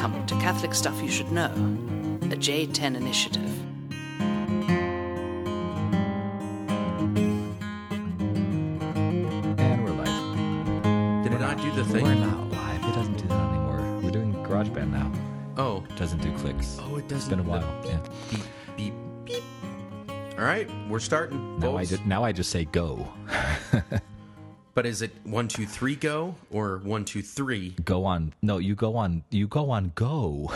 Welcome to Catholic Stuff You Should Know, a J10 initiative. And we're live. Did it not do the thing? We're not live. It doesn't do that anymore. We're doing GarageBand now. Oh. It doesn't do clicks. Oh, it doesn't. been a while. Yeah. Beep, beep, beep. All right, we're starting. Now I folks. now I just say go. But is it one, two, three, go, or one, two, three? Go on. No, you go on. You go on. Go.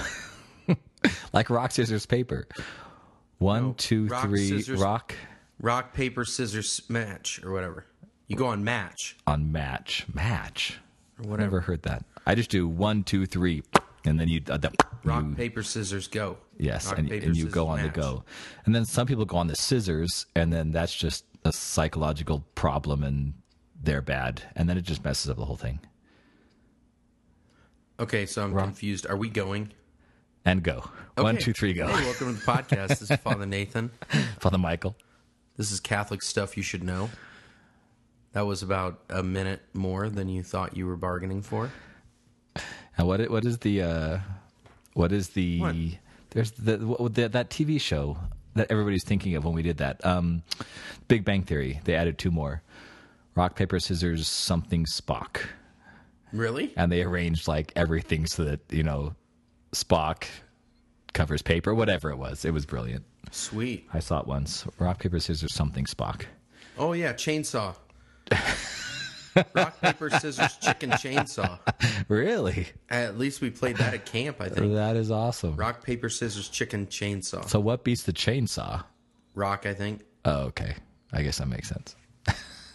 like rock scissors paper. One, No, two, rock, three. scissors- Rock Rock, paper, scissors, match, or whatever. You go on match. on match. Match. Or whatever. Never heard that. I just do one, two, three, and then you. Uh, the, Rock, you- paper, scissors, go. Yes, Rock, and, paper, and you scissors, go on match. the go. And then some people go on the scissors, and then that's just a psychological problem, and they're bad. And then it just messes up the whole thing. Okay, so I'm Rock. confused. Are we going? And go. One, Okay. two, three, go. Hey, welcome to the podcast. This is Father Nathan. Father Michael. This is Catholic stuff you should know. That was about a minute more than you thought you were bargaining for. And what? What is the? uh What is the? What? There's the, the that TV show that everybody's thinking of when we did that. Um Big Bang Theory. They added two more. Rock, paper, scissors, something Spock. Really? and they arranged like everything so that you know Spock covers paper, whatever it was. It was brilliant. Sweet. I saw it once. Rock paper scissors something Spock. Oh yeah, chainsaw. Rock paper scissors chicken chainsaw. Really? At least we played that at camp. I think. That is awesome. Rock paper scissors chicken chainsaw. So what beats the chainsaw? Rock, I think. Oh, okay. I guess that makes sense.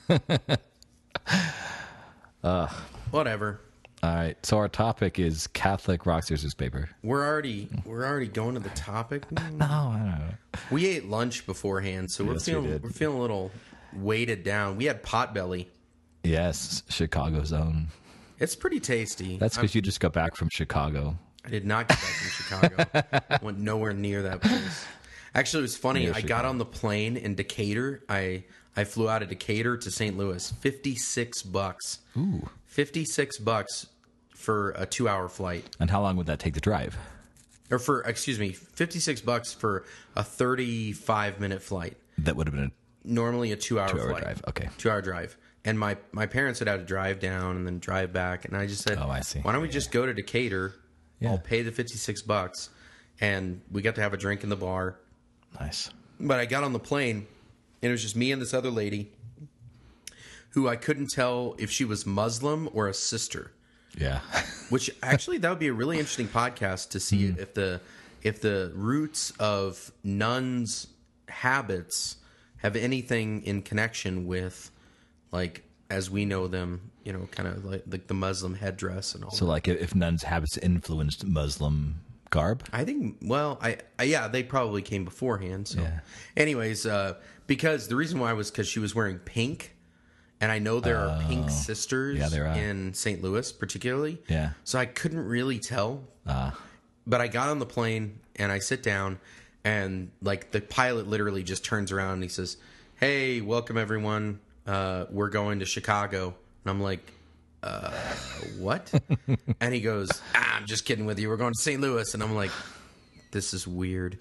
Whatever. All right. So our topic is Catholic rock scissors paper. We're already we're already going to the topic. No, I don't know. We ate lunch beforehand, so we're Yes, we feeling did. we're feeling a little weighted down. We had Potbelly. Yes, Chicago's own. It's pretty tasty. That's because you just got back from Chicago. I did not get back from Chicago. Went nowhere near that place. Actually, it was funny. I got on the plane in Decatur. I I flew out of Decatur to St. Louis. Fifty six bucks. Ooh. Fifty six bucks for a two hour flight, And how long would that take to drive? or for excuse me, fifty six bucks for a thirty five minute flight. That would have been Normally a two hour a two-hour flight. drive. Okay. two hour drive. And my my parents had had to drive down and then drive back, and I just said, Oh, I see. Why don't we just go to Decatur? Yeah. I'll pay the fifty six bucks, and we got to have a drink in the bar. Nice. But I got on the plane, and it was just me and this other lady, who I couldn't tell if she was Muslim or a sister. Yeah. Which actually, that would be a really interesting podcast to see Hmm. if the if the roots of nuns' habits have anything in connection with, like as we know them, you know, kind of like, like the Muslim headdress and all. So, that. like, if nuns' habits influenced Muslim garb, I think, well, I, I yeah, they probably came beforehand. So, Yeah. anyways, uh, because the reason why was because she was wearing pink, and I know there are pink sisters Oh. Yeah, there are. in St. Louis, particularly. Yeah. So I couldn't really tell. Ah. But I got on the plane and I sit down, and like the pilot literally just turns around and he says, "Hey, welcome everyone. Uh, we're going to Chicago." And I'm like, uh, "What?" and he goes, ah, "I'm just kidding with you. We're going to St. Louis." And I'm like, "This is weird."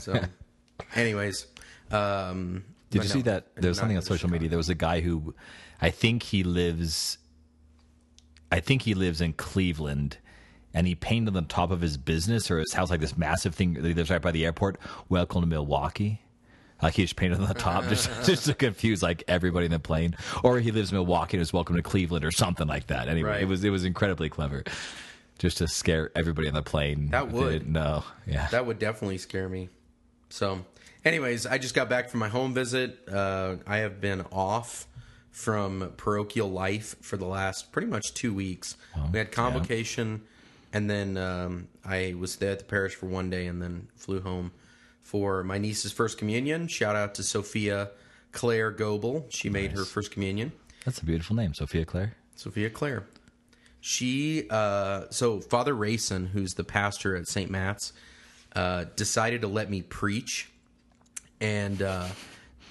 So, anyways, um, did you no, see that? There was something on social media. There was a guy who, I think he lives, I think he lives in Cleveland, and he painted on the top of his business or his house like this massive thing that he lives right by the airport. Welcome to Milwaukee. Like he just painted on the top just just to confuse like everybody in the plane, or he lives in Milwaukee and is welcome to Cleveland or something like that. Anyway, Right. it was it was incredibly clever, just to scare everybody on the plane. That would. didn't. Yeah, That would definitely scare me. So, anyways, I just got back from my home visit. Uh, I have been off from parochial life for the last pretty much two weeks. we had convocation, and then um, I was there at the parish for one day, and then flew home for my niece's first communion. Shout out to Sophia Claire Goebel. She made her first communion. that's a beautiful name, Sophia Claire. Sophia Claire. She, uh, so Father Rayson, who's the pastor at St. Matt's, uh, decided to let me preach. And uh,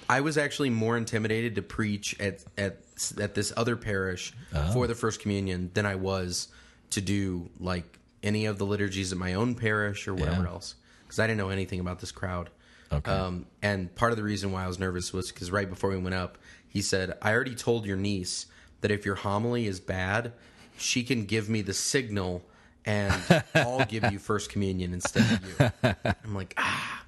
I was actually more intimidated to preach at, at, at this other parish for the First Communion than I was to do like any of the liturgies at my own parish or whatever Yeah. else because I didn't know anything about this crowd. Okay. Um, and part of the reason why I was nervous was because right before we went up, he said, "I already told your niece that if your homily is bad, she can give me the signal." And I'll give you first communion instead of you. I'm like, ah.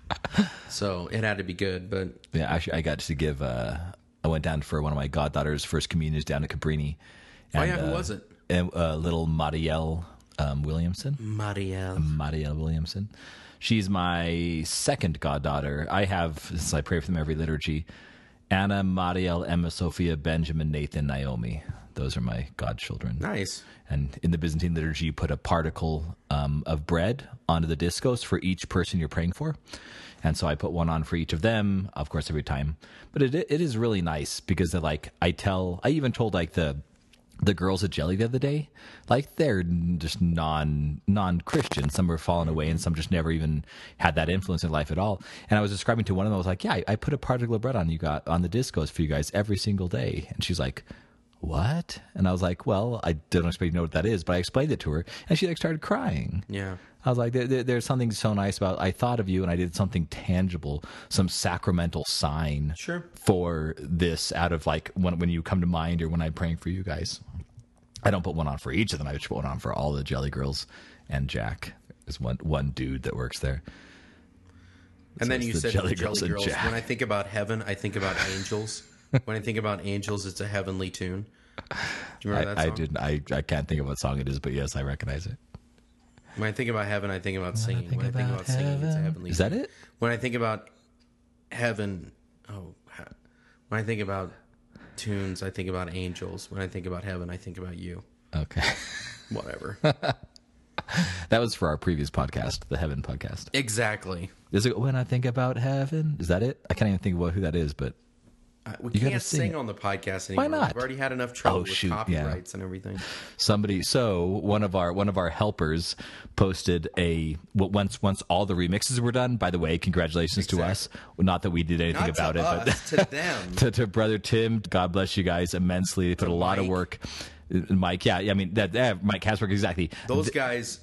So it had to be good, but Yeah, actually, I got to give. Uh, I went down for one of my goddaughter's first communions down at Cabrini. Oh, And, yeah, who uh, was it? And, uh, little Marielle um, Williamson. Marielle. Marielle Williamson. She's my second goddaughter. I have, since I pray for them every liturgy, Anna, Marielle, Emma, Sophia, Benjamin, Nathan, Naomi. Those are my godchildren. Nice. And in the Byzantine liturgy, you put a particle um, of bread onto the diskos for each person you're praying for. And so I put one on for each of them, of course, every time. But it it is really nice because they're like I tell I even told like the the girls at Jelly the other day, like they're just non non Christian. Some are fallen away, and some just never even had that influence in life at all. And I was describing to one of them, I was like, "Yeah, I, I put a particle of bread on you got on the diskos for you guys every single day." And she's like, "What?" And I was like, "Well, I don't expect you to know what that is," but I explained it to her, and she like started crying. Yeah. I was like, there, there- there's something so nice about. I thought of you, and I did something tangible, some sacramental sign Sure. for this out of like when when you come to mind or when I'm praying for you guys. I don't put one on for each of them. I just put one on for all the Jelly Girls and Jack. is one one dude that works there. And then you the said Jelly the Jelly Girls Girls. When I think about heaven, I think about angels. when I think about angels, it's a heavenly tune. Do you remember that I, I didn't. I, I can't think of what song it is, but yes, I recognize it. When I think about heaven, I think about singing. think when I think about about singing, it's a heavenly. Is that it? When I think about heaven, oh, when I think about tunes, I think about angels. When I think about heaven, I think about you. Okay, Whatever. that was for our previous podcast, the Heaven podcast. exactly. Is it when I think about heaven? Is that it? I can't even think about who that is, but We You can't sing on the podcast anymore. Why not? We've already had enough trouble Oh, with shoot, yeah. copyrights and everything. somebody so one of our one of our helpers posted a well, once once all the remixes were done by the way congratulations to us not that we did anything Not about to it us, but to them. to, to brother tim god bless you guys immensely they put a lot of work mike yeah i mean that yeah, mike Casper exactly Those guys,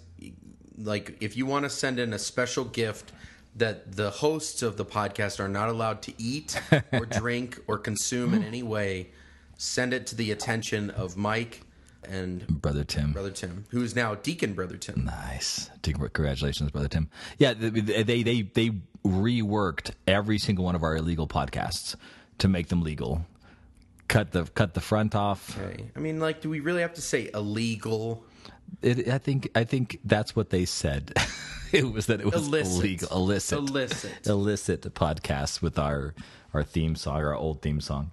like, if you want to send in a special gift that the hosts of the podcast are not allowed to eat or drink or consume in any way, send it to the attention of Mike and brother tim Brother Tim, who is now Deacon Brother Tim. Nice. Congratulations, brother Tim. Yeah, they they they, they reworked every single one of our illegal podcasts to make them legal. Cut the cut the front off. Okay. I mean, like, do we really have to say illegal? It, I think I think that's what they said. it was that it was Illicit. illegal, illicit, Illicit. illicit podcast with our our theme song, our old theme song.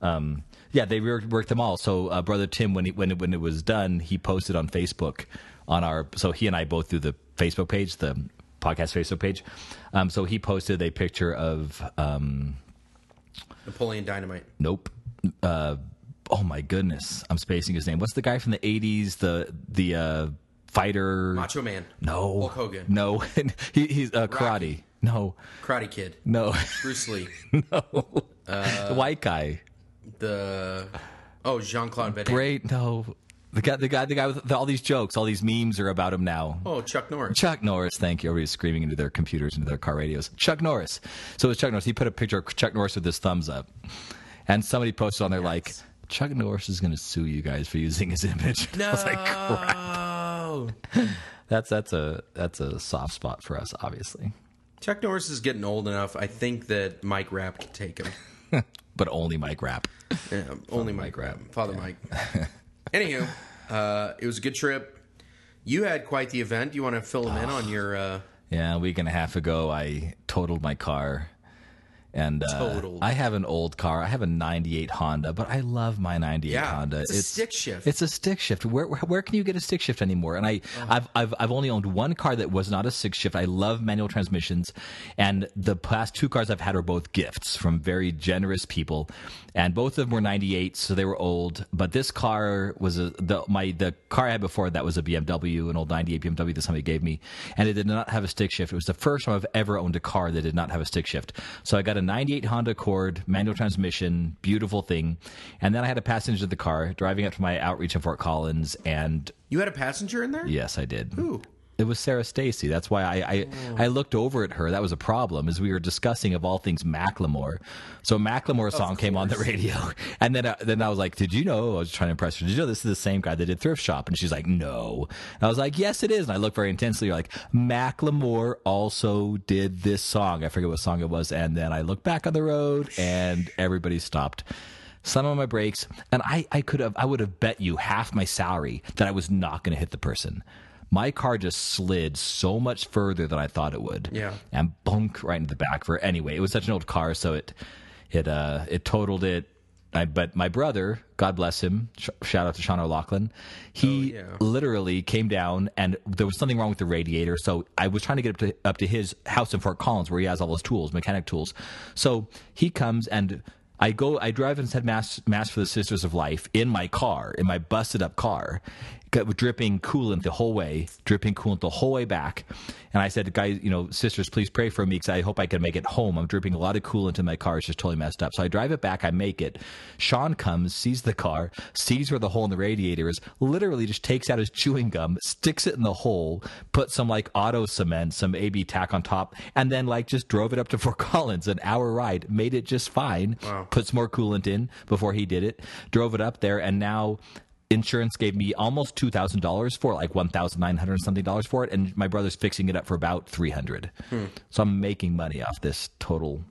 Um, yeah, they reworked worked them all. So, uh, brother Tim, when he, when it, when it was done, he posted on Facebook on our. So he and I both do the Facebook page, the podcast Facebook page. Um, so he posted a picture of um, Napoleon Dynamite. nope. Uh, oh my goodness, I'm spacing his name. What's the guy from the '80s? The the uh, fighter. Macho Man. No. Hulk Hogan. No. he, he's uh, karate. Rocky. No. Karate Kid. No. Bruce Lee. No, uh, the white guy. The. Oh, Jean Claude Van Damme. Great. No. The guy. The guy. The guy with all these jokes. All these memes are about him now. Oh, Chuck Norris. Chuck Norris, thank you. Everybody's screaming into their computers, into their car radios. Chuck Norris. So it was Chuck Norris. He put a picture of Chuck Norris with his thumbs up. And somebody posted on there like, Chuck Norris is going to sue you guys for using his image. I was like, crap. No. That's that's a that's a soft spot for us, obviously. Chuck Norris is getting old enough. I think that Mike Rapp can take him. But only Mike Rapp. Yeah, only Mike Rapp. Father Mike. Anywho, uh, it was a good trip. You had quite the event. You want to fill him in on your uh, Yeah, a week and a half ago, I totaled my car. And uh. I have an old car. I have a '98 Honda, but I love my '98 Yeah, Honda. it's a stick shift. It's a stick shift. Where, where where can you get a stick shift anymore? And I I've, I've I've only owned one car that was not a stick shift. I love manual transmissions, and the past two cars I've had are both gifts from very generous people, and both of them were '98, so they were old. But this car was a the my the car I had before that was a BMW, an old '98 BMW that somebody gave me, and it did not have a stick shift. It was the first time I've ever owned a car that did not have a stick shift. So I got a '98 Honda Accord, manual transmission, beautiful thing, and then I had a passenger in the car driving up to my outreach in Fort Collins, and You had a passenger in there? yes, I did. Who? It was Sarah Stacy. That's why I, I I looked over at her. That was a problem, as we were discussing of all things Macklemore. So a Macklemore song came on the radio, and then uh, then I was like, "Did you know?" I was trying to impress her. Did you know this is the same guy that did Thrift Shop? And she's like, "No." And I was like, "Yes, it is." And I looked very intensely. You're like, Macklemore also did this song. I forget what song it was. And then I looked back on the road, and everybody stopped some of my brakes, and I, I could have I would have bet you half my salary that I was not going to hit the person. My car just slid so much further than I thought it would. Yeah. And bunk right into the back for anyway. It was such an old car, so it it uh it totaled it. I, but my brother, God bless him, sh- shout out to Sean O'Loughlin. He Oh, yeah. literally came down, and there was something wrong with the radiator. So I was trying to get up to up to his house in Fort Collins, where he has all those tools, mechanic tools. So he comes and I go, I drive and said mass mass for the Sisters of Life in my car, in my busted up car, dripping coolant the whole way, dripping coolant the whole way back. And I said, guys, you know, sisters, please pray for me because I hope I can make it home. I'm dripping a lot of coolant in my car. It's just totally messed up. So I drive it back. I make it. Sean comes, sees the car, sees where the hole in the radiator is, literally just takes out his chewing gum, sticks it in the hole, put some like auto cement, some AB tack on top, and then like just drove it up to Fort Collins, an hour ride, made it just fine. Wow. Put some more coolant in before he did it, drove it up there, and now insurance gave me almost two thousand dollars for like one thousand nine hundred something dollars for it, and my brother's fixing it up for about three hundred. Hmm. So I'm making money off this total.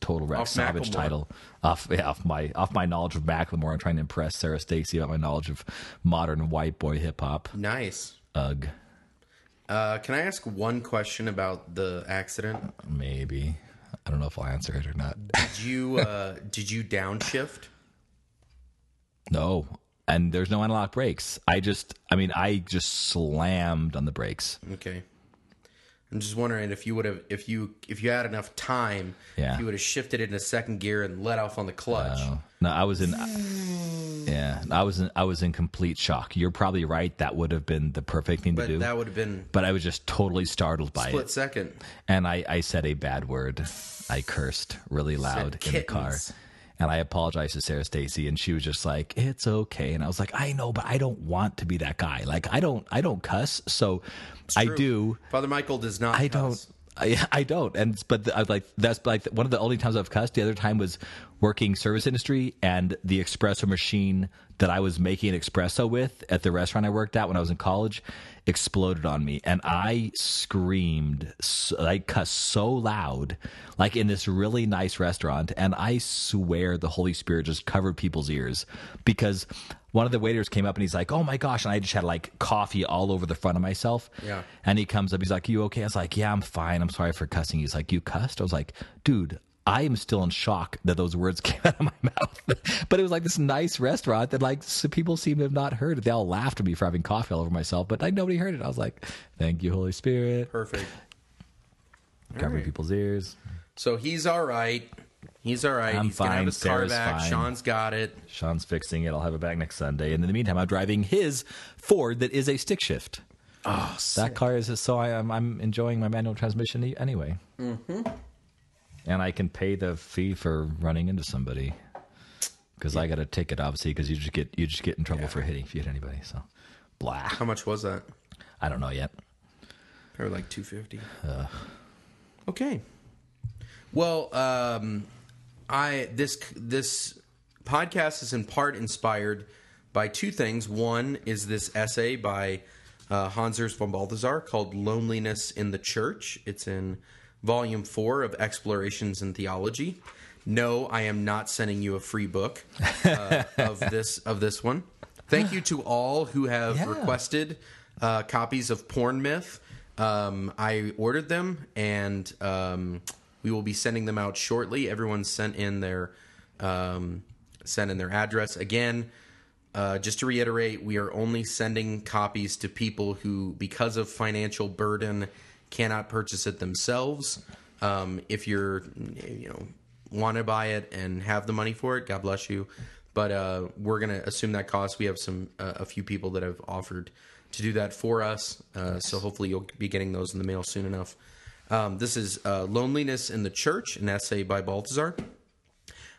Total wreck Off Savage Macklemore. title off yeah, off my off my knowledge of Macklemore. I'm trying to impress Sarah Stacy about my knowledge of modern white boy hip hop. Nice. Ugh, Uh, can I ask one question about the accident? maybe I don't know if I'll answer it or not. Did you uh, did you downshift? No, and there's no analog brakes. I just, I mean, I just slammed on the brakes. Okay. I'm just wondering if you would have if you if you had enough time, Yeah. if you would have shifted it into second gear and let off on the clutch. No, no, I was in. Yeah, I was in. I was in complete shock. You're probably right. That would have been the perfect thing to do. that would have been but I was just totally startled by it. split second. and I, I said a bad word. I cursed really loud in the car. And I apologized to Sarah Stacy, and she was just like, "It's okay." And I was like, "I know, but I don't want to be that guy. Like, I don't, I don't cuss, so I do." Father Michael does not. I cuss. don't. I, I don't, and but I like that's like one of the only times I've cussed. The other time was working service industry, and the espresso machine that I was making an espresso with at the restaurant I worked at when I was in college exploded on me, and I screamed. I cussed so loud, like in this really nice restaurant, and I swear the Holy Spirit just covered people's ears because one of the waiters came up and he's like, "Oh my gosh!" and I just had like coffee all over the front of myself. Yeah. And he comes up, he's like, You okay? I was like, Yeah, I'm fine. I'm sorry for cussing. He's like, You cussed? I was like, Dude, I am still in shock that those words came out of my mouth. but it was like this nice restaurant that like so people seem to have not heard it. They all laughed at me for having coffee all over myself, but like nobody heard it. I was like, Thank you, Holy Spirit. Perfect. Covering right. people's ears. So he's all right. He's all right. I'm He's gonna have fine. his car Sarah's back. fine. Sean's got it. Sean's fixing it. I'll have it back next Sunday. And in the meantime, I'm driving his Ford that is a stick shift. Oh, That car is so I, I'm, I'm enjoying my manual transmission e- anyway. Mm-hmm. And I can pay the fee for running into somebody because I got a ticket, obviously, because you just get you just get in trouble for hitting if you hit anybody. So, blah. How much was that? I don't know yet. Probably like two fifty. Okay. Well, um, I this this podcast is in part inspired by two things. One is this essay by uh, Hans Urs von Balthasar called "Loneliness in the Church." It's in volume four of Explorations in Theology. No, I am not sending you a free book uh, of this of this one. Thank you to all who have Yeah. requested uh, copies of Porn Myth. Um, I ordered them, and um, we will be sending them out shortly. Everyone sent in their um, sent in their address again. Uh, just to reiterate, we are only sending copies to people who, because of financial burden, cannot purchase it themselves. Um, if you're, you know, want to buy it and have the money for it, God bless you. But uh, we're gonna assume that cost. We have some uh, a few people that have offered to do that for us. Uh, So hopefully you'll be getting those in the mail soon enough. Um, this is uh, "Loneliness in the Church," an essay by Balthasar.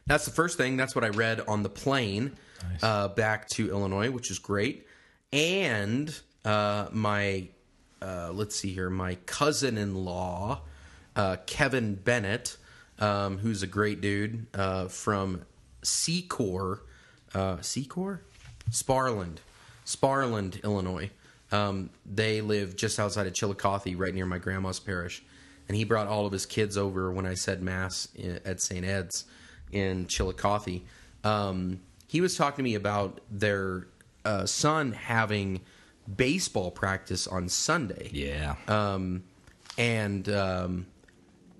That's the first thing. That's what I read on the plane uh, back to Illinois, which is great. And uh, my uh, let's see here, my cousin-in-law, uh, Kevin Bennett, um, who's a great dude uh, from Secor, uh, Secor, Sparland, Sparland, Illinois. Um, they live just outside of Chillicothe, right near my grandma's parish. And he brought all of his kids over when I said mass i- at St. Ed's in Chillicothe. Um, he was talking to me about their uh, son having baseball practice on Sunday Yeah. and um,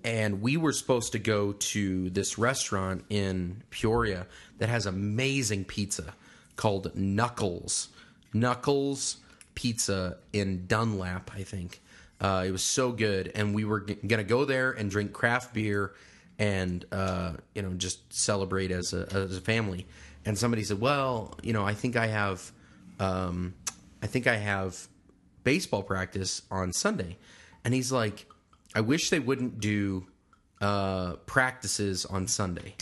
and we were supposed to go to this restaurant in Peoria that has amazing pizza called Knuckles. Knuckles Pizza in Dunlap, I think. Uh, it was so good, and we were g- gonna go there and drink craft beer and uh, you know just celebrate as a as a family. And somebody said, "Well, you know, I think I have, um, I think I have baseball practice on Sunday. And he's like, I wish they wouldn't do uh, practices on Sunday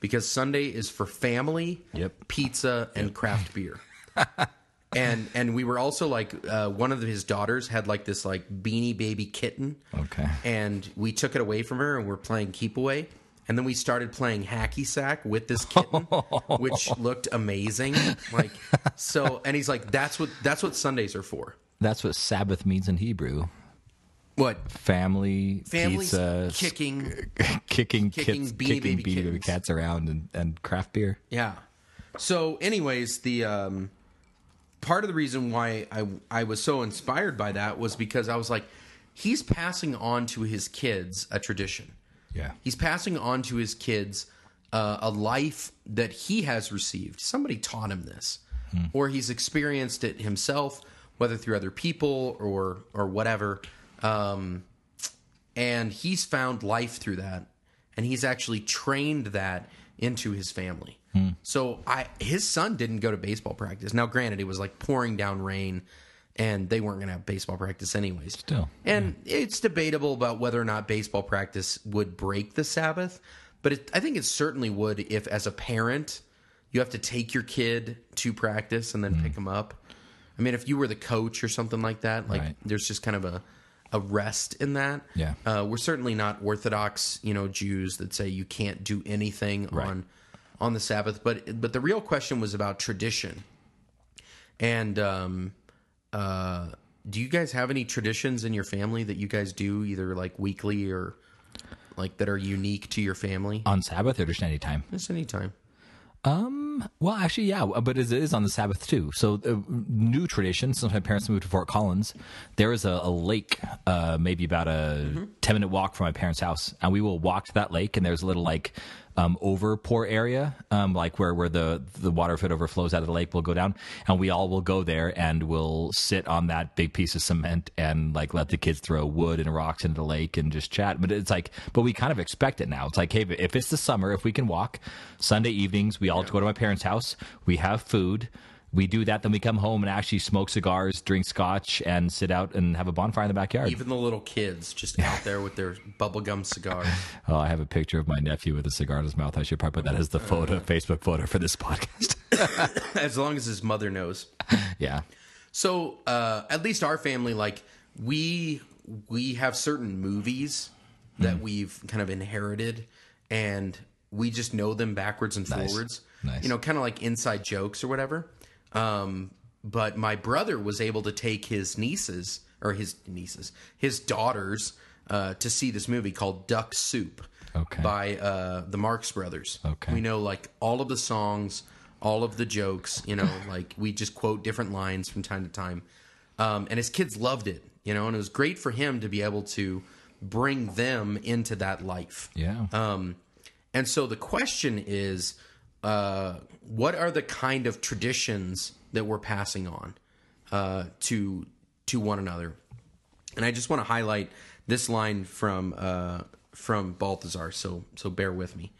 because Sunday is for family, Yep. pizza, and craft beer. and and we were also like uh, one of his daughters had like this like beanie baby kitten. Okay. And we took it away from her and we're playing keep away. And then we started playing hacky sack with this kitten, which looked amazing. Like so, and he's like, "That's what that's what Sundays are for." That's what Sabbath means in Hebrew. What Family, families pizza, kicking kicking, kicking kids, beanie kicking baby beanie baby cats around and, and craft beer. yeah so anyways the um part of the reason why i i was so inspired by that was because i was like he's passing on to his kids a tradition. Yeah. he's passing on to his kids uh, a life that he has received. Somebody taught him this. Or he's experienced it himself whether through other people or or whatever. Um and he's found life through that. And he's actually trained that into his family so i his son didn't go to baseball practice. Now granted it was like pouring down rain and they weren't going to have baseball practice anyways. Still, and it's debatable about whether or not baseball practice would break the sabbath but it, i think it certainly would if as a parent you have to take your kid to practice and then Hmm. pick them up. I mean if you were the coach or something like that like Right. there's just kind of a a rest in that. Yeah. uh, we're certainly not orthodox you know jews that say you can't do anything on on the sabbath but but the real question was about tradition and um uh do you guys have any traditions in your family that you guys do either like weekly or like that are unique to your family on Sabbath or just any time? just anytime Well, actually, yeah, but it is on the Sabbath too. So, uh, new tradition. Since my parents moved to Fort Collins, there is a, a lake, uh, maybe about a ten minute walk from my parents' house, and we will walk to that lake. And there's a little like um, overpour area, um, like where where the the water if it overflows out of the lake will go down, and we all will go there and we'll sit on that big piece of cement and like let the kids throw wood and rocks into the lake and just chat. But it's like, but we kind of expect it now. It's like, hey, if it's the summer, if we can walk Sunday evenings, we all go to my parents' house. We have food. We do that, then we come home and actually smoke cigars, drink scotch, and sit out and have a bonfire in the backyard. even the little kids just out there with their bubblegum cigars Oh, I have a picture of my nephew with a cigar in his mouth. I should probably put that as the photo, Facebook photo for this podcast. as long as his mother knows yeah. So uh, at least our family, like we we have certain movies that Hmm. we've kind of inherited, and we just know them backwards and Nice. forwards. Nice. You know, kind of like inside jokes or whatever. Um, but my brother was able to take his nieces or his nieces, his daughters, uh, to see this movie called Duck Soup Okay. by uh, the Marx Brothers. Okay. we know like all of the songs, all of the jokes. You know, like we just quote different lines from time to time. Um, and his kids loved it. You know, and it was great for him to be able to bring them into that life. Yeah. Um, and so the question is, uh, what are the kind of traditions that we're passing on uh, to to one another? And I just want to highlight this line from uh, from Balthasar. So so bear with me.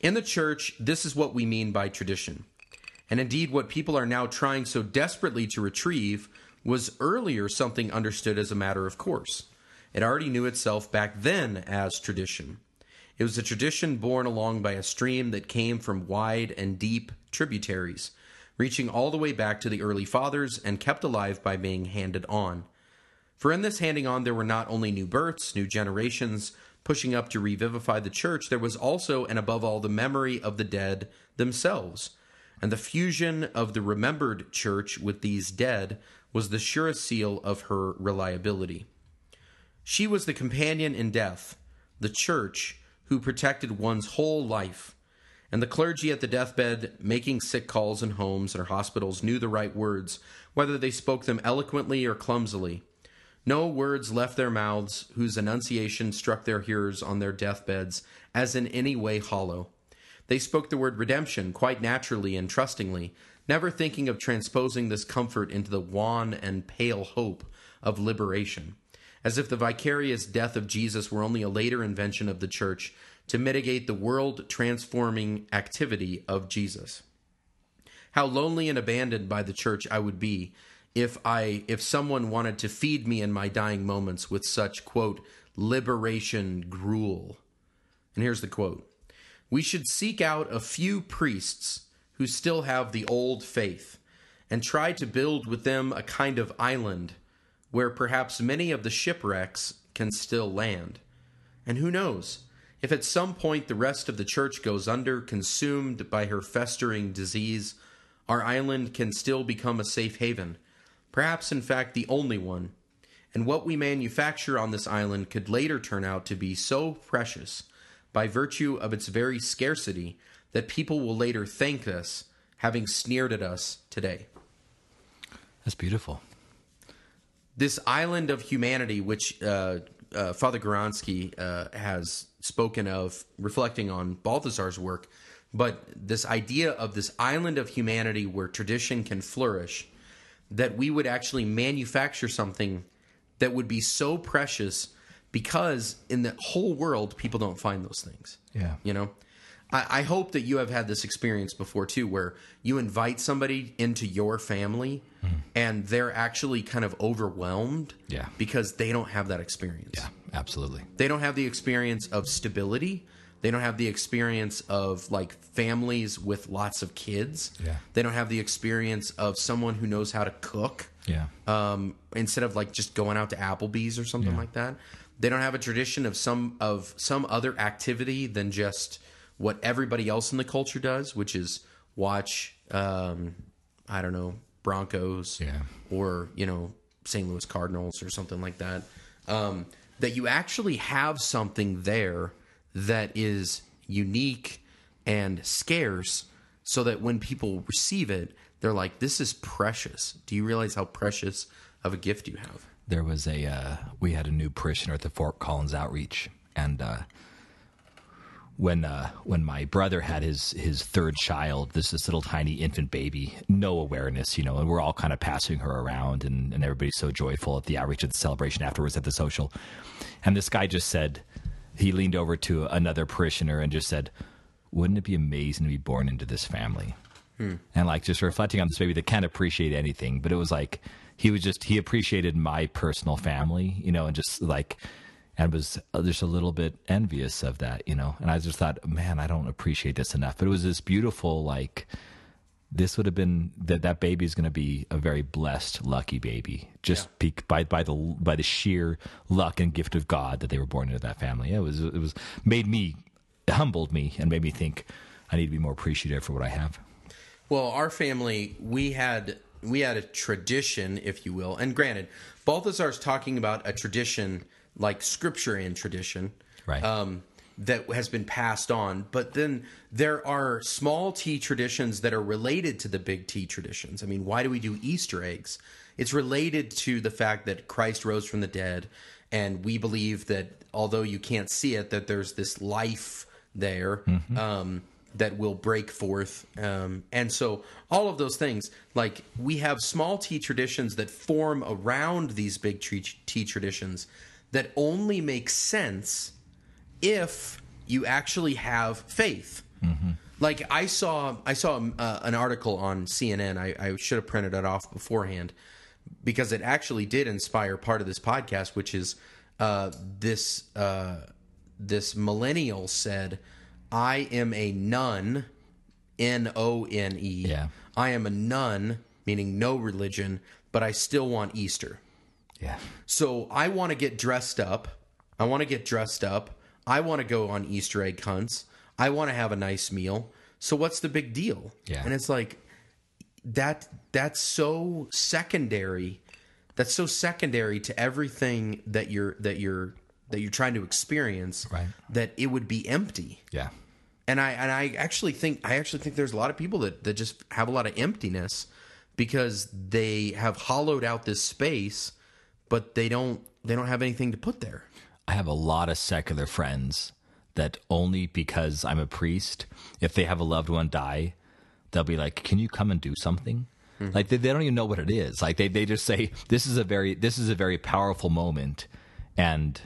In the church, this is what we mean by tradition. And indeed, what people are now trying so desperately to retrieve was earlier something understood as a matter of course. It already knew itself back then as tradition. It was a tradition borne along by a stream that came from wide and deep tributaries, reaching all the way back to the early fathers and kept alive by being handed on. For in this handing on, there were not only new births, new generations pushing up to revivify the church, there was also, and above all, the memory of the dead themselves. And the fusion of the remembered church with these dead was the surest seal of her reliability. She was the companion in death, the church, who protected one's whole life. And the clergy at the deathbed, making sick calls in homes or hospitals, knew the right words, whether they spoke them eloquently or clumsily. No words left their mouths whose enunciation struck their hearers on their deathbeds as in any way hollow. They spoke the word redemption quite naturally and trustingly, never thinking of transposing this comfort into the wan and pale hope of liberation, as if the vicarious death of Jesus were only a later invention of the church to mitigate the world transforming activity of Jesus. How lonely and abandoned by the church I would be if I if someone wanted to feed me in my dying moments with such quote liberation gruel. And here's the quote. We should seek out a few priests who still have the old faith and try to build with them a kind of island where perhaps many of the shipwrecks can still land. And who knows, if at some point the rest of the church goes under, consumed by her festering disease, our island can still become a safe haven perhaps in fact the only one, and what we manufacture on this island could later turn out to be so precious by virtue of its very scarcity that people will later thank us having sneered at us today. That's beautiful. This island of humanity, which uh, uh, Father Guransky uh, has spoken of, reflecting on Balthasar's work, but this idea of this island of humanity where tradition can flourish that we would actually manufacture something that would be so precious because in the whole world people don't find those things. Yeah. You know? I, I hope that you have had this experience before too, where you invite somebody into your family mm. and they're actually kind of overwhelmed. Yeah. Because they don't have that experience. Yeah, absolutely. They don't have the experience of stability. They don't have the experience of like families with lots of kids. Yeah. They don't have the experience of someone who knows how to cook. Yeah. Um, instead of like just going out to Applebee's or something Yeah. like that. They don't have a tradition of some of some other activity than just what everybody else in the culture does, which is watch um, I don't know, Broncos Yeah. or, you know, St. Louis Cardinals or something like that. Um, that you actually have something there that is unique and scarce so that when people receive it, they're like, this is precious. Do you realize how precious of a gift you have? There was a uh, we had a new parishioner at the Fort Collins outreach, and uh, when uh, when my brother had his his third child, this this little tiny infant baby, no awareness, you know, and we're all kind of passing her around, and, and everybody's so joyful at the outreach at the celebration afterwards at the social, and this guy just said, he leaned over to another parishioner and just said, "Wouldn't it be amazing to be born into this family?" And like just reflecting on this baby that can't appreciate anything, but it was like he was just he appreciated my personal family, you know, and just like and was uh, just a little bit envious of that, you know. And I just thought, man, I don't appreciate this enough. But it was this beautiful like this would have been that that baby is going to be a very blessed, lucky baby, just be, by by the by the sheer luck and gift of God that they were born into that family. It was it was made me humbled me and made me think I need to be more appreciative for what I have. Well, our family, we had we had a tradition, if you will. And granted, Balthasar's talking about a tradition like scripture and tradition. Right. Um, that has been passed on, but then there are small T traditions that are related to the big T traditions. I mean, why do we do Easter eggs? It's related to the fact that Christ rose from the dead, and we believe that although you can't see it, that there's this life there. Um, that will break forth. Um, and so all of those things, like we have small t traditions that form around these big t, t traditions that only makes sense if you actually have faith. Like I saw, I saw uh, an article on CNN. I, I should have printed it off beforehand because it actually did inspire part of this podcast, which is uh, this uh, this millennial said, "I am a nun, N O N E. Yeah. I am a nun, meaning no religion, but I still want Easter." Yeah. So I want to get dressed up. I want to get dressed up. I want to go on Easter egg hunts. I want to have a nice meal. So what's the big deal? Yeah. And it's like that that's so secondary. That's so secondary to everything that you're that you're that you're trying to experience Right. that it would be empty. Yeah. And I and I actually think I actually think there's a lot of people that, that just have a lot of emptiness because they have hollowed out this space, but they don't they don't have anything to put there. I have a lot of secular friends that only because I'm a priest, if they have a loved one die, they'll be like, "Can you come and do something?" Mm-hmm. Like they, they don't even know what it is. Like they, they just say, "This is a very this is a very powerful moment," and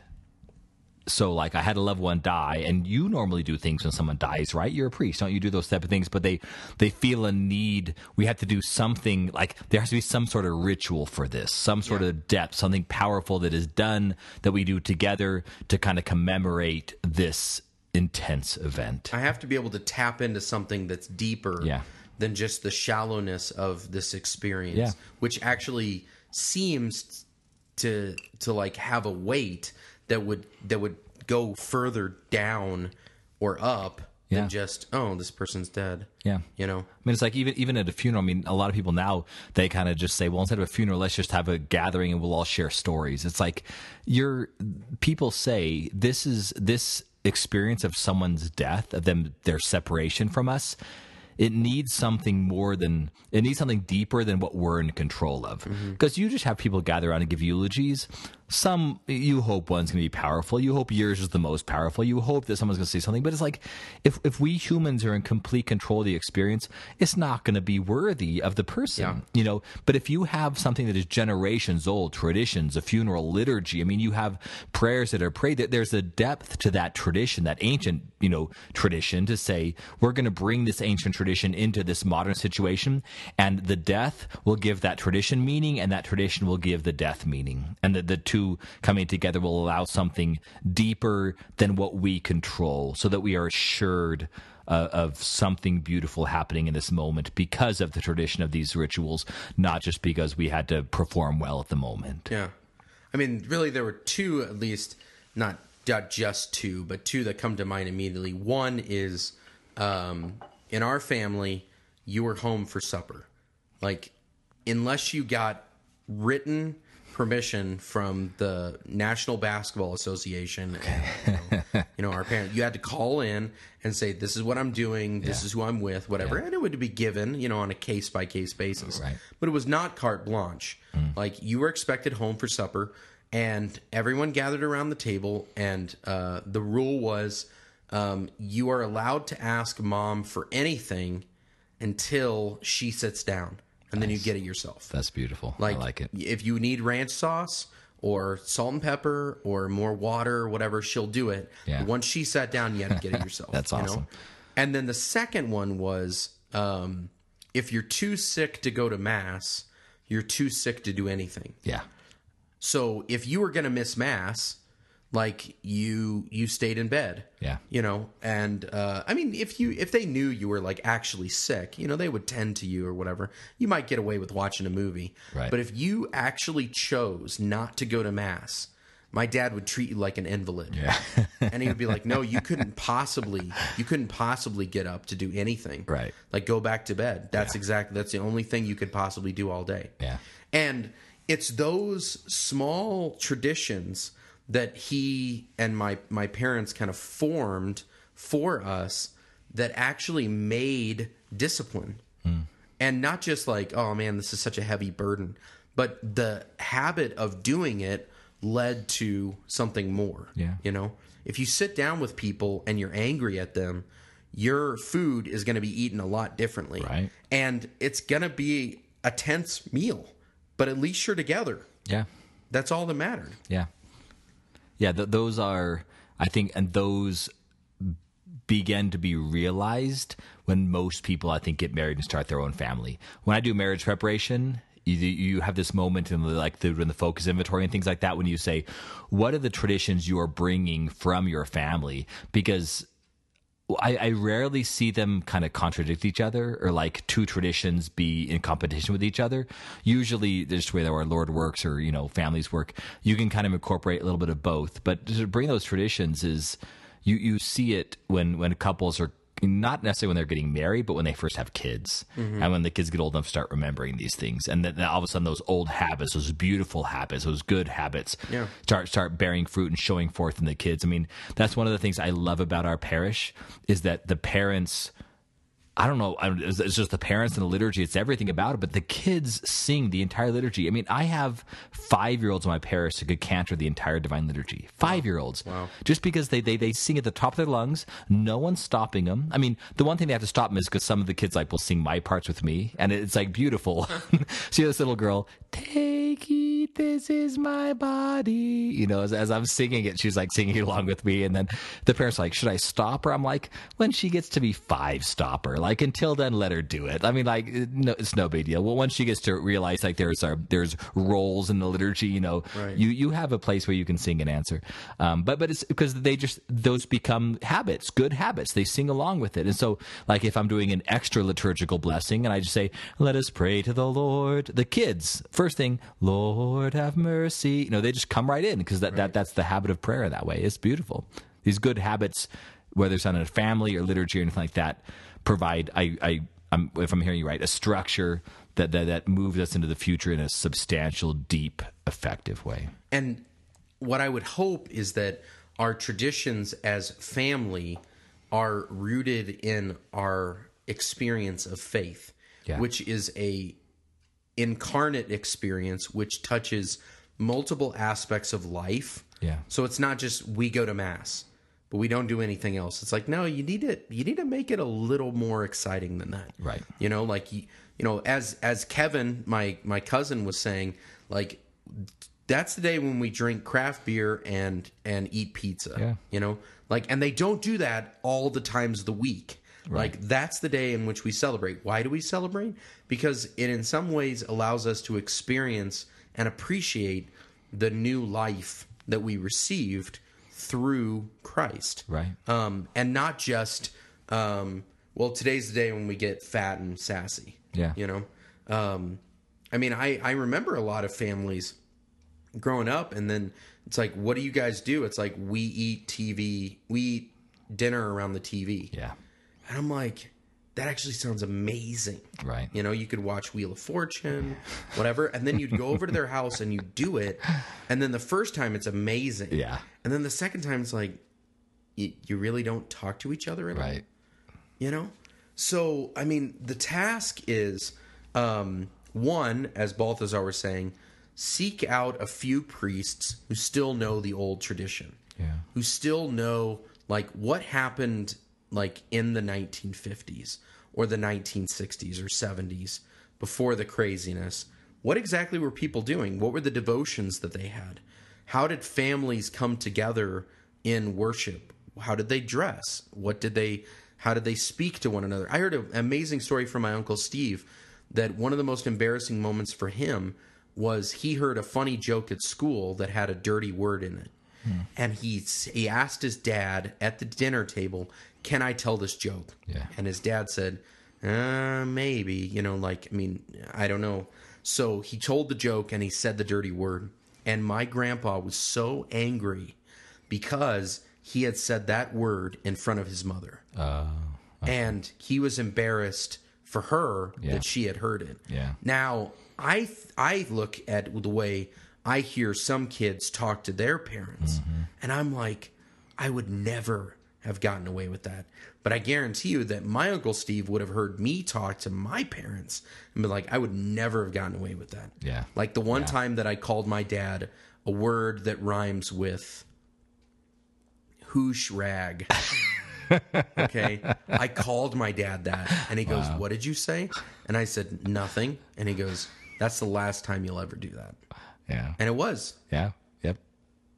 so like I had a loved one die, and you normally do things when someone dies, right? You're a priest, don't you do those type of things? But they they feel a need. We have to do something like there has to be some sort of ritual for this, some sort of depth, something powerful that is done that we do together to kind of commemorate this intense event. I have to be able to tap into something that's deeper Yeah. than just the shallowness of this experience, Yeah. which actually seems to to like have a weight that would that would go further down or up Yeah. than just oh this person's dead. Yeah. You know. I mean, it's like even even at a funeral. I mean, a lot of people now they kind of just say, "Well, instead of a funeral, let's just have a gathering and we'll all share stories." It's like you're people say this is this experience of someone's death, of them their separation from us. It needs something more than it needs something deeper than what we're in control of. Mm-hmm. Because you just have people gather around and give eulogies. Some you hope one's going to be powerful. You hope yours is the most powerful. You hope that someone's going to say something. But it's like if if we humans are in complete control of the experience, it's not going to be worthy of the person. Yeah. You know. But if you have something that is generations old, traditions, a funeral liturgy. I mean, you have prayers that are prayed. That there's a depth to that tradition, that ancient you know tradition, to say we're going to bring this ancient tradition into this modern situation, and the death will give that tradition meaning, and that tradition will give the death meaning, and the the two coming together will allow something deeper than what we control, so that we are assured uh, of something beautiful happening in this moment because of the tradition of these rituals, not just because we had to perform well at the moment. Yeah. I mean, really, there were two at least, not, not just two, but two that come to mind immediately. One is um, in our family, you were home for supper. Like, unless you got written permission from the National Basketball Association, and, you, know, you know, our parents, you had to call in and say, "This is what I'm doing. This Yeah. is who I'm with, whatever," and it would be given, you know, on a case by case basis. Right. But it was not carte blanche. Like you were expected home for supper, and everyone gathered around the table, and uh, the rule was um, you are allowed to ask mom for anything until she sits down, and then you get it yourself. That's beautiful. Like, I like it. If you need ranch sauce or salt and pepper or more water or whatever, she'll do it. Yeah. Once she sat down, you had to get it yourself. That's you know? awesome. And then the second one was um, if you're too sick to go to mass, you're too sick to do anything. Yeah. So if you were going to miss mass, like you you stayed in bed. Yeah. You know, and uh, I mean, if you if they knew you were like actually sick, you know, they would tend to you or whatever. You might get away with watching a movie. Right. But if you actually chose not to go to mass, my dad would treat you like an invalid. Yeah. and he would be like, "No, you couldn't possibly, you couldn't possibly get up to do anything. Right. Like go back to bed. That's exactly that's the only thing you could possibly do all day. Yeah. And it's those small traditions that he and my my parents kind of formed for us that actually made discipline. Hmm. And not just like, oh man, this is such a heavy burden, but the habit of doing it led to something more. Yeah. You know, if you sit down with people and you're angry at them, your food is going to be eaten a lot differently. Right. And it's going to be a tense meal, but at least you're together. Yeah. That's all that mattered. Yeah. Yeah. Th- those are, I think, and those begin to be realized when most people, I think, get married and start their own family. When I do marriage preparation, you, you have this moment in the, like the, in the FOCCUS inventory and things like that when you say, what are the traditions you are bringing from your family? Because I, I rarely see them kind of contradict each other or like two traditions be in competition with each other. Usually, just the way that our Lord works or you know families work, you can kind of incorporate a little bit of both. But to bring those traditions is you you see it when when couples are not necessarily when they're getting married, but when they first have kids, Mm-hmm. and when the kids get old enough to start remembering these things, and then all of a sudden those old habits, those beautiful habits, those good habits, Yeah. start start bearing fruit and showing forth in the kids. I mean, that's one of the things I love about our parish is that the parents. I don't know. It's it's just the parents and the liturgy. It's everything about it. But the kids sing the entire liturgy. I mean, I have five year olds in my parish who could cantor the entire divine liturgy. Five year olds. Wow. Just because they, they they sing at the top of their lungs, no one's stopping them. I mean, the one thing they have to stop them is because some of the kids like will sing my parts with me, and it's like beautiful. See this little girl, take it, this is my body. You know, as, as I'm singing it, she's like singing along with me, and then the parents are like, should I stop her? I'm like, when she gets to be five, stop her. Like until then, let her do it. I mean, like no, it's no big deal. Well, once she gets to realize like there's our there's roles in the liturgy, you know, Right. you you have a place where you can sing and answer. Um, but but it's because they just those become habits, good habits. They sing along with it, and so like if I'm doing an extra liturgical blessing and I just say, "Let us pray to the Lord," the kids first thing, "Lord have mercy," you know, they just come right in because that, that that's the habit of prayer that way. It's beautiful. These good habits, whether it's on a family or liturgy or anything like that, provide I I. I'm, if I'm hearing you right, a structure that, that that moves us into the future in a substantial, deep, effective way. And what I would hope is that our traditions as family are rooted in our experience of faith, Yeah. which is a incarnate experience which touches multiple aspects of life. Yeah. So it's not just we go to mass, but we don't do anything else. It's like no, you need to you need to make it a little more exciting than that. Right. You know, like you, know, as as Kevin, my my cousin was saying, like that's the day when we drink craft beer and and eat pizza. Yeah. You know, like and they don't do that all the times of the week. Like that's the day in which we celebrate. Why do we celebrate? Because it in some ways allows us to experience and appreciate the new life that we received through Christ Right. um, and not just um, well today's the day when we get fat and sassy Yeah. you know um, i mean I, I remember a lot of families growing up and then it's like what do you guys do it's like we eat tv we eat dinner around the tv Yeah. and i'm like that actually sounds amazing Right. you know, you could watch Wheel of Fortune, whatever, and then you'd go over to their house and you do it, and then the first time it's amazing, Yeah. and then the second time it's like, you, you really don't talk to each other all, Right. you know. So I mean, the task is um, one, as Balthasar was saying, seek out a few priests who still know the old tradition, Yeah. who still know like what happened like in the 1950s or the 1960s or 70s before the craziness what exactly were people doing? What were the devotions that they had? How did families come together in worship? How did they dress? What did they how did they speak to one another? I heard an amazing story from my uncle steve that one of the most embarrassing moments for him was he heard a funny joke at school that had a dirty word in it. Hmm. And he he asked his dad at the dinner table, "Can I tell this joke?" Yeah. And his dad said, uh, "Maybe." You know, like I mean, I don't know. So he told the joke and he said the dirty word, and my grandpa was so angry because he had said that word in front of his mother, Uh, and he was embarrassed for her Yeah. that she had heard it. Yeah. Now, I I look at the way I hear some kids talk to their parents, and I'm like, I would never have gotten away with that. But I guarantee you that my uncle Steve would have heard me talk to my parents and be like, I would never have gotten away with that. Yeah. Like the one Yeah. time that I called my dad a word that rhymes with hoosh rag. okay. I called my dad that and he goes, What did you say? And I said, Nothing. And he goes, That's the last time you'll ever do that. yeah. And it was. Yeah.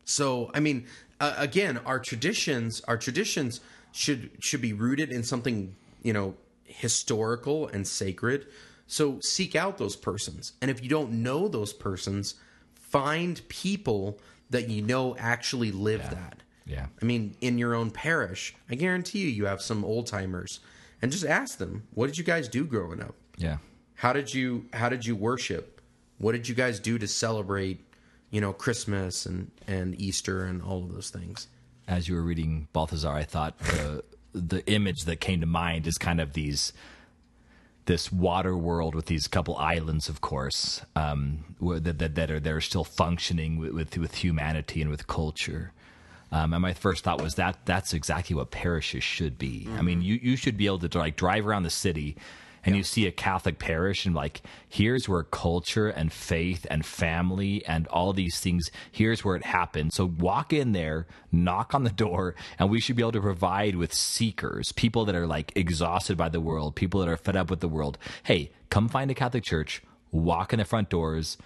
So, I mean, uh, again, our traditions, our traditions should should be rooted in something, you know, historical and sacred. So, seek out those persons. And if you don't know those persons, find people that you know actually live that. Yeah. I mean, in your own parish, I guarantee you, you have some old timers, and just ask them, what did you guys do growing up? Yeah. How did you How did you worship? What did you guys do to celebrate? You know, Christmas and and Easter and all of those things. As you were reading Balthasar, I thought the the image that came to mind is kind of these this water world with these couple islands, of course, um, that, that that are that are still functioning with with, with humanity and with culture. Um, and my first thought was that that's exactly what parishes should be. I mean, you you should be able to like drive around the city. And you see a Catholic parish, and like, here's where culture and faith and family and all these things, here's where it happens. So walk in there, knock on the door, and we should be able to provide with seekers, people that are like exhausted by the world, people that are fed up with the world. Hey, come find a Catholic church, walk in the front doors,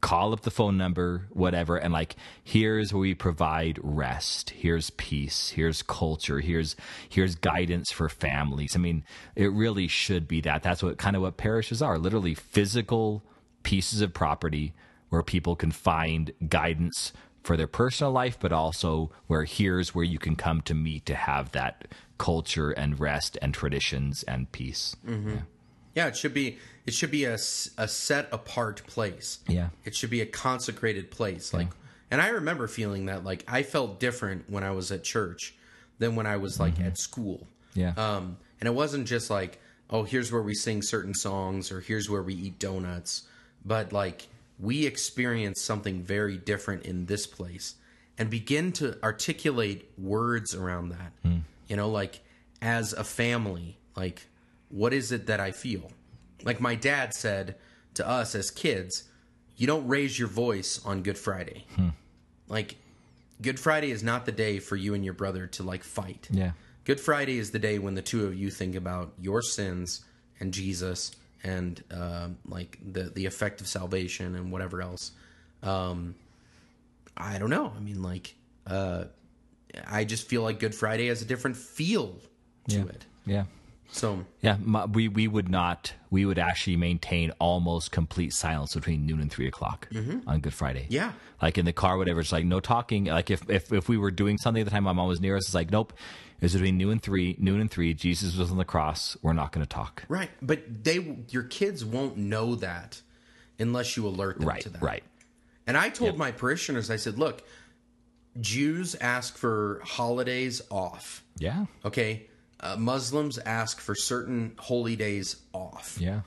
call up the phone number, whatever, and like, here's where we provide rest. Here's peace. Here's culture. Here's here's guidance for families. I mean, it really should be that. That's what kind of what parishes are. Literally physical pieces of property where people can find guidance for their personal life, but also where here's where you can come to meet to have that culture and rest and traditions and peace. Mm-hmm. Yeah. Yeah, it should be it should be a, a set apart place. Yeah. It should be a consecrated place. Like and I remember feeling that like I felt different when I was at church than when I was like at school. Yeah. Um and it wasn't just like, oh, here's where we sing certain songs or here's where we eat donuts, but like we experience something very different in this place and begin to articulate words around that. You know, like as a family, like what is it that I feel? Like my dad said to us as kids, you don't raise your voice on Good Friday. Like Good Friday is not the day for you and your brother to like fight. Yeah. Good Friday is the day when the two of you think about your sins and Jesus and uh, like the the effect of salvation and whatever else. Um, I don't know. I mean, like, uh, I just feel like Good Friday has a different feel to Yeah. it. Yeah. So Yeah, my, we we would not. We would actually maintain almost complete silence between noon and three o'clock on Good Friday. Mm-hmm. Yeah. like in the car, whatever. It's like no talking. Like if if if we were doing something at the time, my mom was near us. It's like nope. It's between noon and three. Noon and three. Jesus was on the cross. We're not going to talk. right, but they your kids won't know that unless you alert them Right. to that. Right. And I told my parishioners, I said, look, Jews ask for holidays off. Yeah. Okay. Uh, Muslims ask for certain holy days off. Yeah.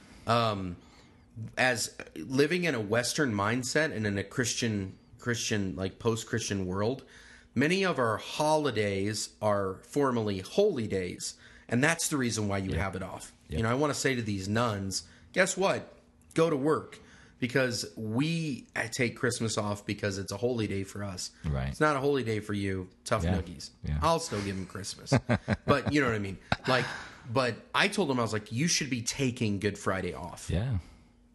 As living in a Western mindset and in a Christian, Christian, like post Christian world, many of our holidays are formally holy days. And that's the reason why you have it off. You know, I want to say to these nuns, guess what? Go to work because we take Christmas off because it's a holy day for us. Right. It's not a holy day for you, tough Yeah. noogies. Yeah. I'll still give them Christmas. but you know what I mean? Like, but I told them, I was like, you should be taking Good Friday off. Yeah.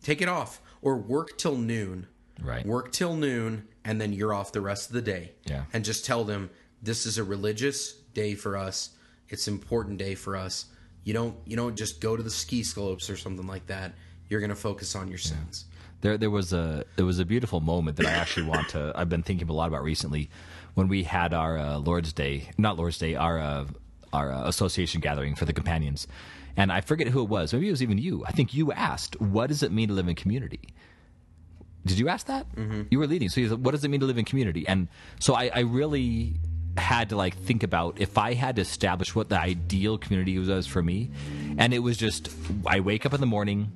Take it off or work till noon. Right. Work till noon and then you're off the rest of the day. Yeah. And just tell them this is a religious day for us. It's an important day for us. You don't you don't just go to the ski slopes or something like that. You're going to focus on your sins. There, there was a there was a beautiful moment that I actually want to. I've been thinking a lot about recently, when we had our uh, Lord's Day, not Lord's Day, our uh, our uh, association gathering for the companions, and I forget who it was. Maybe it was even you. I think you asked, "What does it mean to live in community?" Did you ask that? Mm-hmm. You were leading. So you said, what does it mean to live in community? And so I, I really had to like think about if I had to establish what the ideal community was for me. And it was just, I wake up in the morning,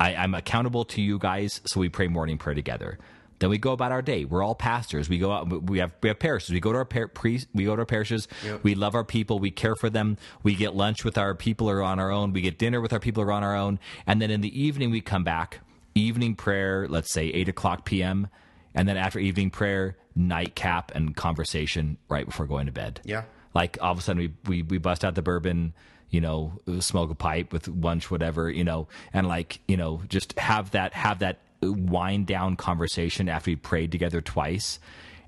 I, I'm accountable to you guys, so we pray morning prayer together. Then we go about our day. We're all pastors. We go out. We have we have parishes. We go to our par- priest. We go to our parishes. Yep. We love our people. We care for them. We get lunch with our people or on our own. We get dinner with our people or on our own. And then in the evening we come back. Evening prayer. Let's say eight o'clock p.m. And then after evening prayer, nightcap and conversation right before going to bed. Yeah. Like all of a sudden we we, we bust out the bourbon you know, smoke a pipe with lunch, whatever, you know, and like, you know, just have that, have that wind down conversation after we prayed together twice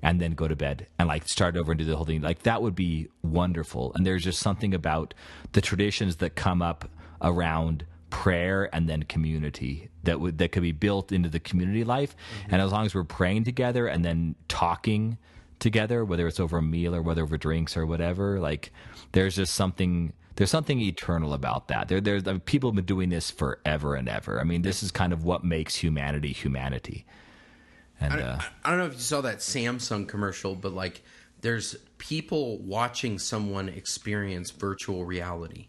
and then go to bed and like start over and do the whole thing. Like that would be wonderful. And there's just something about the traditions that come up around prayer and then community that would, that could be built into the community life. Mm-hmm. And as long as we're praying together and then talking together, whether it's over a meal or whether over drinks or whatever. Like there's just something there's something eternal about that. There, there's I mean, people have been doing this forever and ever. I mean, this is kind of what makes humanity humanity. And I, uh, I don't know if you saw that Samsung commercial, but like there's people watching someone experience virtual reality.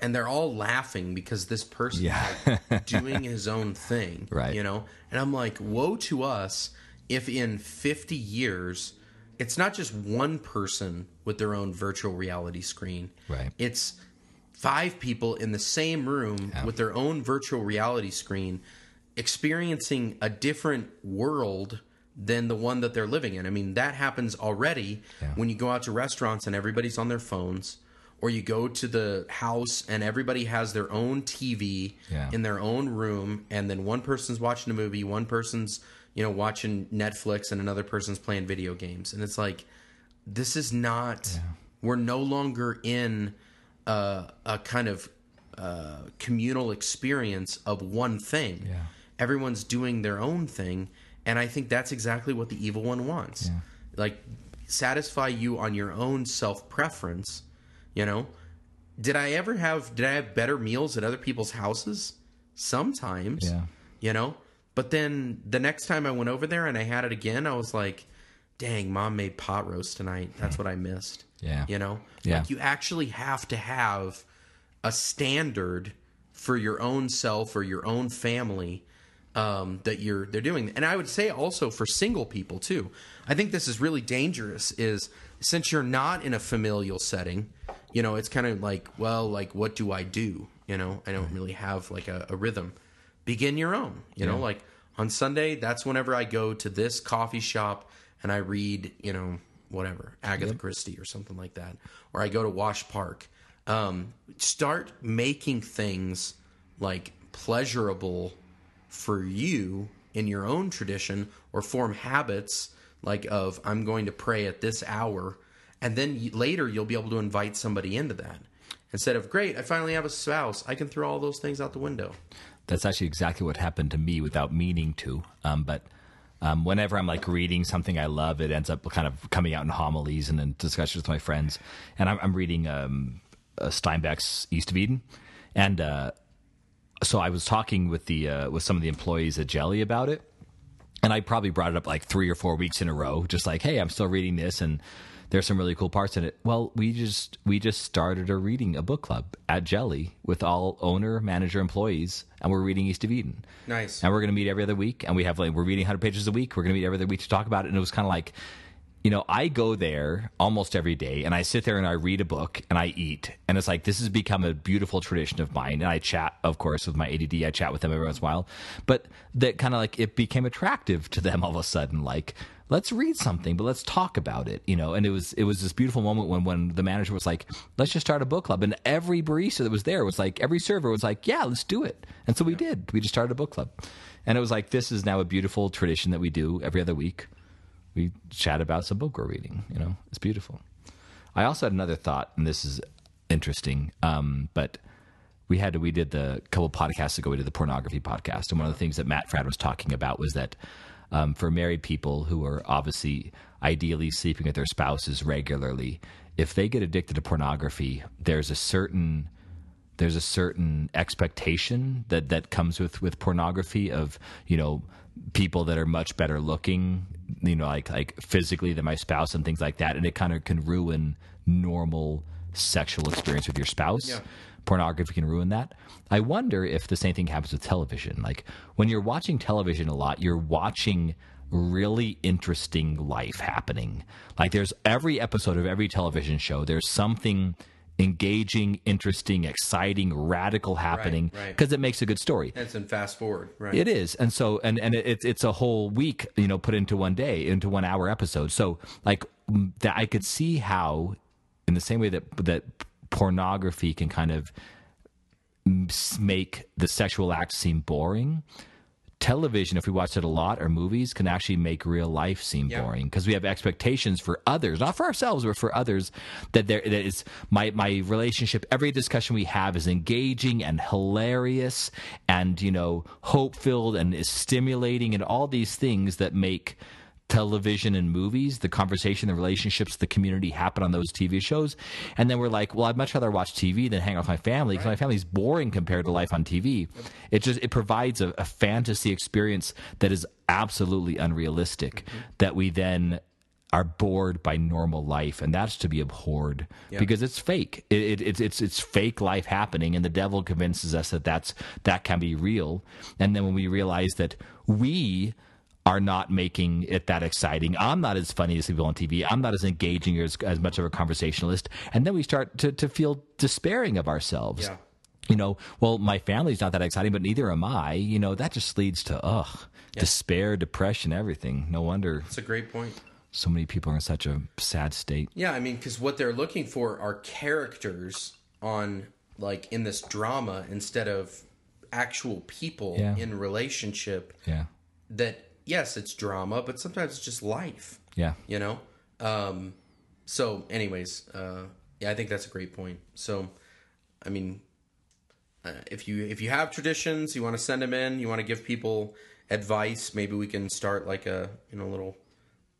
And they're all laughing because this person. Yeah. is like doing his own thing. Right. You know? And I'm like, woe to us if in 50 years it's not just one person with their own virtual reality screen. Right. It's five people in the same room with their own virtual reality screen experiencing a different world than the one that they're living in. I mean, that happens already when you go out to restaurants and everybody's on their phones or you go to the house and everybody has their own TV Yeah. in their own room and then one person's watching a movie, one person's, you know, watching Netflix and another person's playing video games. And it's like this is not we're no longer in uh, a kind of uh, communal experience of one thing. Yeah. Everyone's doing their own thing, and I think that's exactly what the evil one wants. Like satisfy you on your own self preference. You know, did I ever have did I have better meals at other people's houses? Sometimes. Yeah. You know, but then the next time I went over there and I had it again, I was like, "Dang, mom made pot roast tonight. That's what I missed." Yeah. You know, Yeah. like you actually have to have a standard for your own self or your own family um, that you're they're doing. And I would say also for single people too. I think this is really dangerous. Is since you're not in a familial setting, you know, it's kind of like, well, like what do I do? You know, I don't really have like a, a rhythm. Begin your own. You know, like on Sunday, that's whenever I go to this coffee shop and I read, you know, whatever Agatha Christie or something like that, or I go to Wash Park. Um, start making things like pleasurable for you in your own tradition or form habits like of I'm going to pray at this hour and then later you'll be able to invite somebody into that instead of great I finally have a spouse I can throw all those things out the window that's actually exactly what happened to me without meaning to. Um, but um, whenever I'm like reading something I love, it ends up kind of coming out in homilies and in discussions with my friends. And I'm, I'm reading um, uh, Steinbeck's East of Eden, and uh, so I was talking with the uh, with some of the employees at Jelly about it, and I probably brought it up like three or four weeks in a row, just like, hey, I'm still reading this, and there's some really cool parts in it. Well, we just we just started a reading a book club at Jelly with all owner, manager, employees, and we're reading East of Eden. Nice. And we're going to meet every other week, and we have like we're reading 100 pages a week. We're going to meet every other week to talk about it, and it was kind of like. You know, I go there almost every day and I sit there and I read a book and I eat. And it's like, this has become a beautiful tradition of mine. And I chat, of course, with my ADD. I chat with them every once in a while. But that kind of like, it became attractive to them all of a sudden. Like, let's read something, but let's talk about it, you know. And it was it was this beautiful moment when when the manager was like, "Let's just start a book club," and every barista that was there was like, every server was like, "Yeah, let's do it." And so we did. We just started a book club, and it was like this is now a beautiful tradition that we do every other week. We chat about some book we're reading. You know, it's beautiful. I also had another thought, and this is interesting, um, but we had to, we did the couple podcasts ago we did the pornography podcast and one of the things that Matt Fradd was talking about was that um, for married people who are obviously ideally sleeping with their spouses regularly if they get addicted to pornography there's a certain there's a certain expectation that that comes with with pornography of you know people that are much better looking you know like like physically than my spouse and things like that and it kind of can ruin normal sexual experience with your spouse. Yeah. pornography can ruin that. I wonder if the same thing happens with television. Like when you're watching television a lot you're watching really interesting life happening. Like there's every episode of every television show there's something engaging interesting exciting radical happening right. because it makes a good story That's in fast forward, right? it is, and so and and it's it's a whole week, you know, put into one day, into one hour episode. So like that, I could see how, in the same way that that pornography can kind of make the sexual act seem boring. Television, if we watch it a lot, or movies, can actually make real life seem Yeah. boring because we have expectations for others, not for ourselves, but for others. That there, that is my my relationship. Every discussion we have is engaging and hilarious, and you know, hope filled and is stimulating, and all these things that make television and movies, the conversation, the relationships, the community happen on those TV shows. And then we're like, well, I'd much rather watch TV than hang out with my family because my family's boring compared to life on TV. It just it provides a, a fantasy experience that is absolutely unrealistic mm-hmm. that we then are bored by normal life, and that's to be abhorred because it's fake. It, it, it's it's it's fake life happening, and the devil convinces us that that's that can be real. And then when we realize that we are not making it that exciting, I'm not as funny as people on TV. I'm not as engaging or as, as much of a conversationalist, and then we start to to feel despairing of ourselves Yeah. you know, well, my family's not that exciting, but neither am I. You know, that just leads to ugh, despair, depression, everything. No wonder That's a great point. so many people are in such a sad state. Yeah, I mean, because what they're looking for are characters on like in this drama instead of actual people Yeah. in relationship. Yeah, That yes, it's drama, but sometimes it's just life. yeah, You know. Um, so, anyways, uh, yeah, I think that's a great point. So, I mean, uh, if you if you have traditions, you want to send them in, you want to give people advice. Maybe we can start like a you know little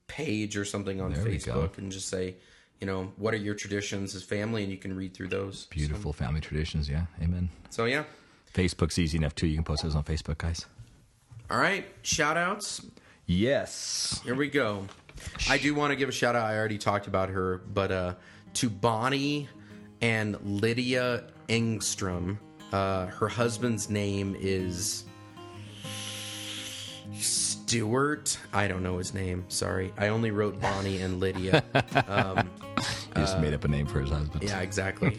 page or something on There. Facebook and just say, you know, what are your traditions as family, and you can read through those. beautiful family traditions. Yeah, amen. So yeah, Facebook's easy enough too. You can post those on Facebook, guys. All right. Shout outs. Yes. Here we go. I do want to give a shout out. I already talked about her, but uh, to Bonnie and Lydia Engstrom. Uh, her husband's name is Stuart. I don't know his name. Sorry. I only wrote Bonnie and Lydia. He just made up a name for his husband. Yeah, exactly.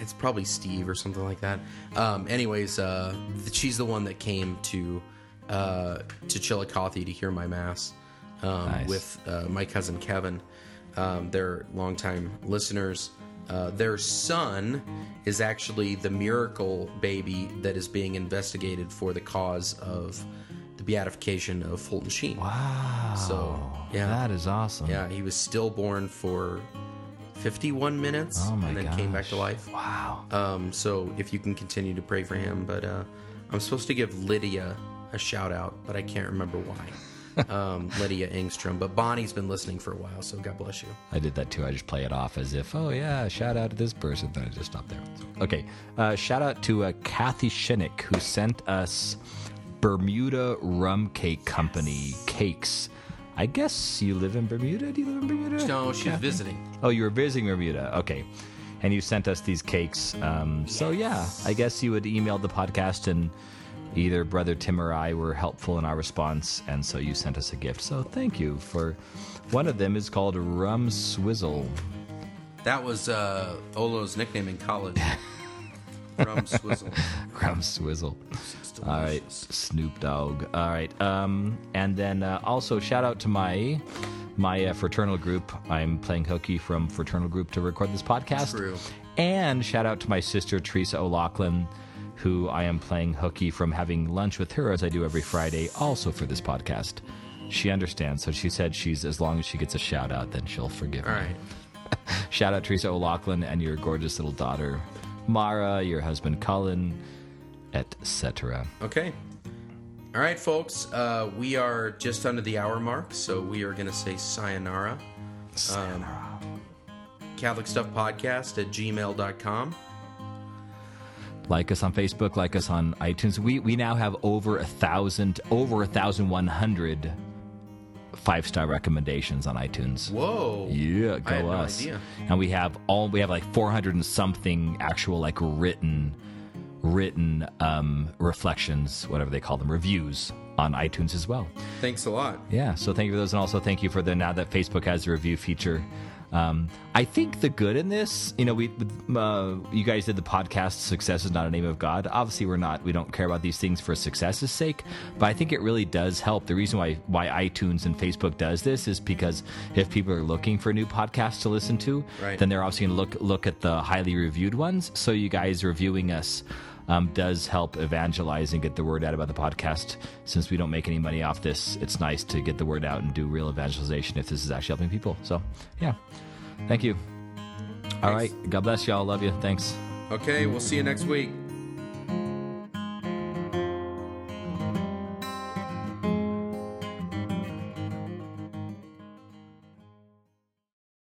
It's probably Steve or something like that. Um, anyways, uh, she's the one that came to uh, to Chillicothe to hear my mass um, Nice. with uh, my cousin Kevin. Um, they're longtime listeners. Uh, their son is actually the miracle baby that is being investigated for the cause of the beatification of Fulton Sheen. Wow. So, yeah. that is awesome. Yeah, he was stillborn for 51 minutes Oh and then came back to life. Wow. Um, so if you can continue to pray for him, but uh, I'm supposed to give Lydia a shout out, but I can't remember why. um, Lydia Engstrom, but Bonnie's been listening for a while, so God bless you. I did that too. I just play it off as if, oh yeah, shout out to this person. Then I just stop there. Okay, uh, shout out to uh, Kathy Shinnick who sent us Bermuda Rum Cake Company cakes. I guess you live in Bermuda. Do you live in Bermuda? No, she's visiting. Oh, you were visiting Bermuda. Okay. And you sent us these cakes. Um, So, yeah, I guess you would email the podcast, and either Brother Tim or I were helpful in our response. And so you sent us a gift. So, thank you for one of them is called Rum Swizzle. That was uh, Olo's nickname in college. Rum Swizzle. Rum Swizzle. All right, Snoop Dogg. All right, um, and then uh, also shout out to my my uh, fraternal group. I'm playing hooky from fraternal group to record this podcast. True. And shout out to my sister Teresa O'Loughlin, who I am playing hooky from having lunch with her as I do every Friday, also for this podcast. She understands, so she said she's as long as she gets a shout out, then she'll forgive All me. right. Shout out Teresa O'Loughlin and your gorgeous little daughter Mara, your husband Cullen, etc. Okay. All right, folks. Uh, we are just under the hour mark, so we are going to say sayonara. Um, Catholic Stuff Podcast at gmail.com. Like us on Facebook, like us on iTunes. We we now have over a thousand, over a thousand one hundred five star recommendations on iTunes. Whoa. Yeah, go no us. idea. And we have all we have like 400 and something actual like written written um reflections, whatever they call them, reviews on iTunes as well. Thanks a lot. Yeah, so thank you for those, and also thank you for the now that Facebook has the review feature. Um, I think the good in this, you know, we uh, you guys did the podcast. Success is not a name of God. Obviously, we're not. We don't care about these things for success's sake, but I think it really does help. The reason why why iTunes and Facebook does this is because if people are looking for new podcasts to listen to, Right. then they're obviously going to look look at the highly reviewed ones. So you guys reviewing us um, does help evangelize and get the word out about the podcast. Since we don't make any money off this, it's nice to get the word out and do real evangelization if this is actually helping people. So, yeah, thank you. All right, God bless y'all. Love you. Thanks. Okay, we'll see you next week.